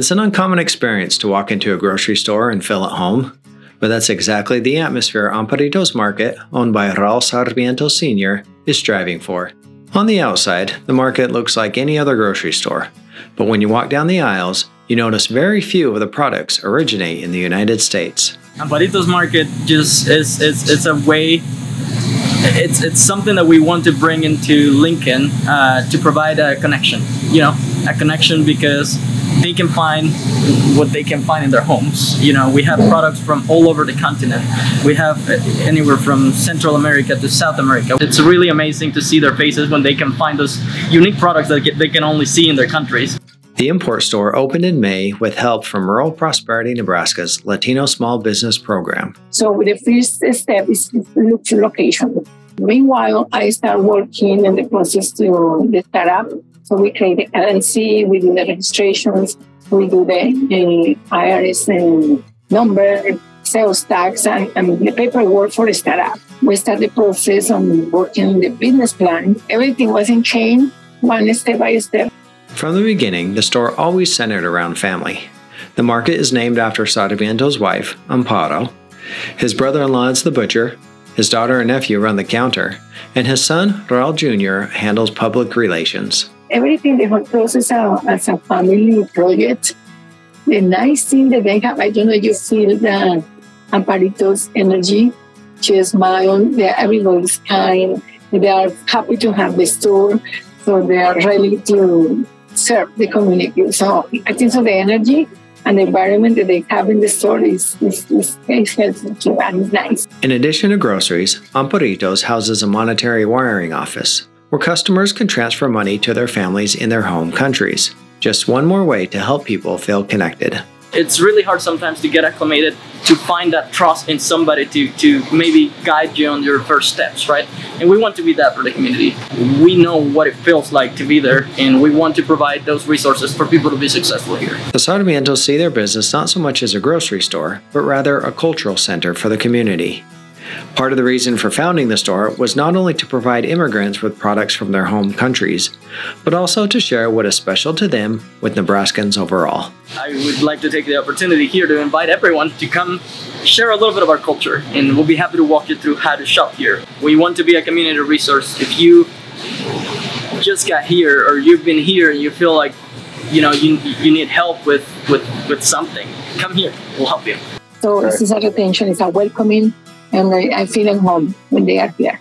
It's an uncommon experience to walk into a grocery store and feel at home, but that's exactly the atmosphere Amparitos Market, owned by Raul Sarmiento Sr., is striving for. On the outside, the market looks like any other grocery store, but when you walk down the aisles, you notice very few of the products originate in the United States. Amparitos Market just is, is a way it's it's something that we want to bring into Lincoln uh, to provide a connection. You know, a connection because they can find what they can find in their homes. You know, we have products from all over the continent. We have anywhere from Central America to South America. It's really amazing to see their faces when they can find those unique products that they can only see in their countries. The import store opened in May with help from Rural Prosperity Nebraska's Latino Small Business Program. So the first step is to look for location. Meanwhile, I start working in the process to the startup so we create the LLC, we do the registrations, we do the uh, IRS and number, sales tax, and, and, the paperwork for the startup. We start the process on working the business plan. Everything was in chain, one step by step. From the beginning, the store always centered around family. The market is named after Sarmiento's wife, Amparo. His brother in law is the butcher, his daughter and nephew run the counter, and his son, Raul Jr., handles public relations everything the whole process uh, as a family project. The nice thing that they have, I don't know, you feel the Amparito's energy. She smiles, everybody's kind, they are happy to have the store, so they are ready to serve the community. So I think so the energy and the environment that they have in the store is, is, is, is helpful and nice. In addition to groceries, Amparitos houses a monetary wiring office where customers can transfer money to their families in their home countries. Just one more way to help people feel connected. It's really hard sometimes to get acclimated to find that trust in somebody to, to maybe guide you on your first steps, right? And we want to be that for the community. We know what it feels like to be there, and we want to provide those resources for people to be successful here. The Sarmientos see their business not so much as a grocery store, but rather a cultural center for the community. Part of the reason for founding the store was not only to provide immigrants with products from their home countries, but also to share what is special to them with Nebraskans overall. I would like to take the opportunity here to invite everyone to come share a little bit of our culture, and we'll be happy to walk you through how to shop here. We want to be a community resource. If you just got here or you've been here and you feel like you know you, you need help with, with, with something, come here. We'll help you. So this is our retention, it's a welcoming and I, I feel at home when they are here.